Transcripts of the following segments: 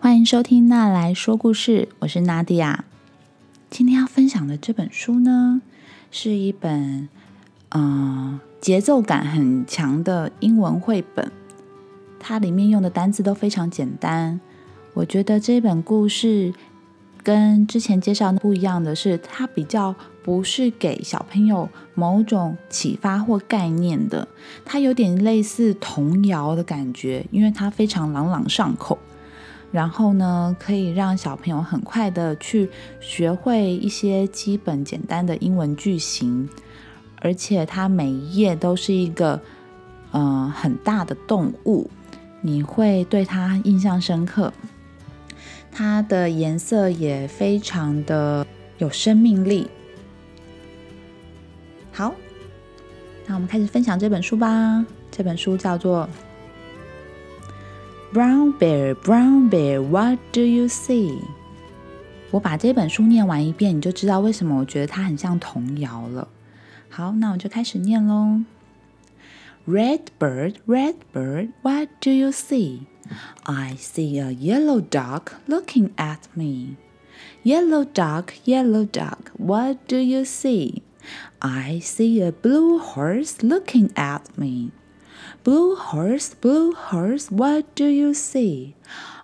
欢迎收听娜来说故事，我是娜迪亚。今天要分享的这本书呢，是一本嗯节奏感很强的英文绘本。它里面用的单词都非常简单。我觉得这本故事跟之前介绍的不一样的是，它比较不是给小朋友某种启发或概念的，它有点类似童谣的感觉，因为它非常朗朗上口。然后呢，可以让小朋友很快的去学会一些基本简单的英文句型，而且它每一页都是一个嗯很大的动物，你会对它印象深刻。它的颜色也非常的有生命力。好，那我们开始分享这本书吧。这本书叫做。Brown bear, brown bear, what do you see？我把这本书念完一遍，你就知道为什么我觉得它很像童谣了。好，那我就开始念喽。Red bird, red bird, what do you see? I see a yellow duck looking at me. Yellow duck, yellow duck, what do you see? I see a blue horse looking at me. Blue horse, blue horse, what do you see?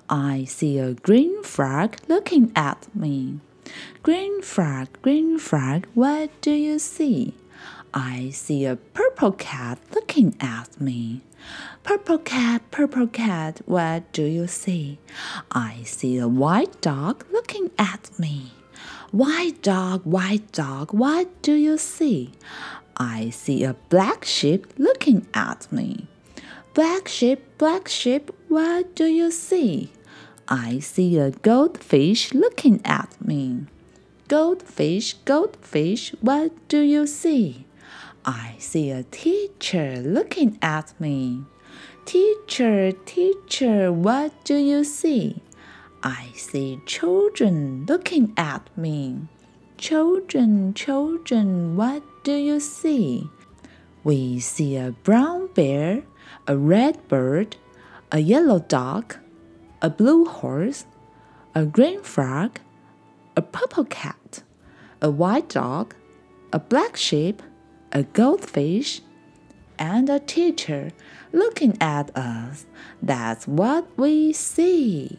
I see a green frog looking at me. Green frog, green frog, what do you see? I see a purple cat looking at me. Purple cat, purple cat, what do you see? I see a white dog looking at me. White dog, white dog, what do you see? I see a black sheep looking at me. Black sheep, black sheep, what do you see? I see a goldfish looking at me. Goldfish, goldfish, what do you see? I see a teacher looking at me. Teacher, teacher, what do you see? I see children looking at me. Children, children, what do you see? We see a brown bear, a red bird, a yellow dog, a blue horse, a green frog, a purple cat, a white dog, a black sheep, a goldfish, and a teacher looking at us. That's what we see.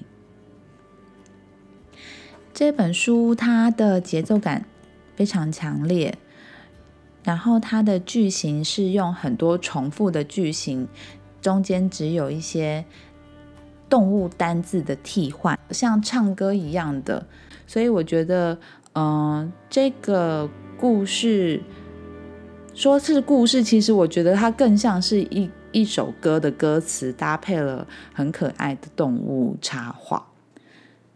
这本书它的节奏感非常强烈，然后它的句型是用很多重复的句型，中间只有一些动物单字的替换，像唱歌一样的。所以我觉得，嗯，这个故事说是故事，其实我觉得它更像是一一首歌的歌词，搭配了很可爱的动物插画。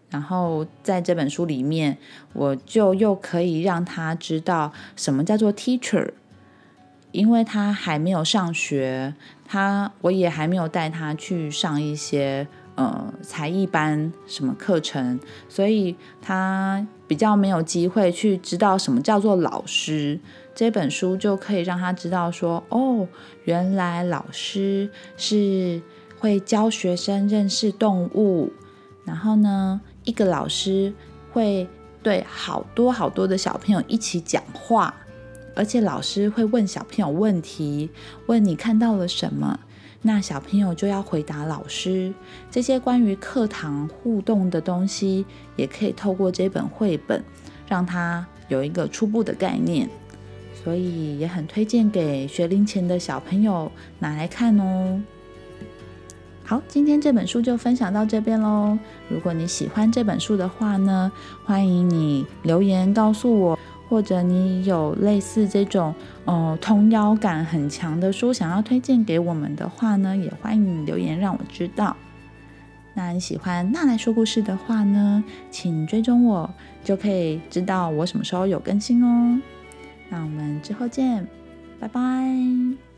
然后在这本书里面，我就又可以让他知道什么叫做 teacher，因为他还没有上学，他我也还没有带他去上一些呃才艺班什么课程，所以他比较没有机会去知道什么叫做老师。这本书就可以让他知道说，哦，原来老师是会教学生认识动物，然后呢？一个老师会对好多好多的小朋友一起讲话，而且老师会问小朋友问题，问你看到了什么，那小朋友就要回答老师。这些关于课堂互动的东西，也可以透过这本绘本让他有一个初步的概念，所以也很推荐给学龄前的小朋友拿来看哦。好，今天这本书就分享到这边喽。如果你喜欢这本书的话呢，欢迎你留言告诉我，或者你有类似这种哦童谣感很强的书想要推荐给我们的话呢，也欢迎你留言让我知道。那你喜欢娜来说故事的话呢，请追踪我，就可以知道我什么时候有更新哦。那我们之后见，拜拜。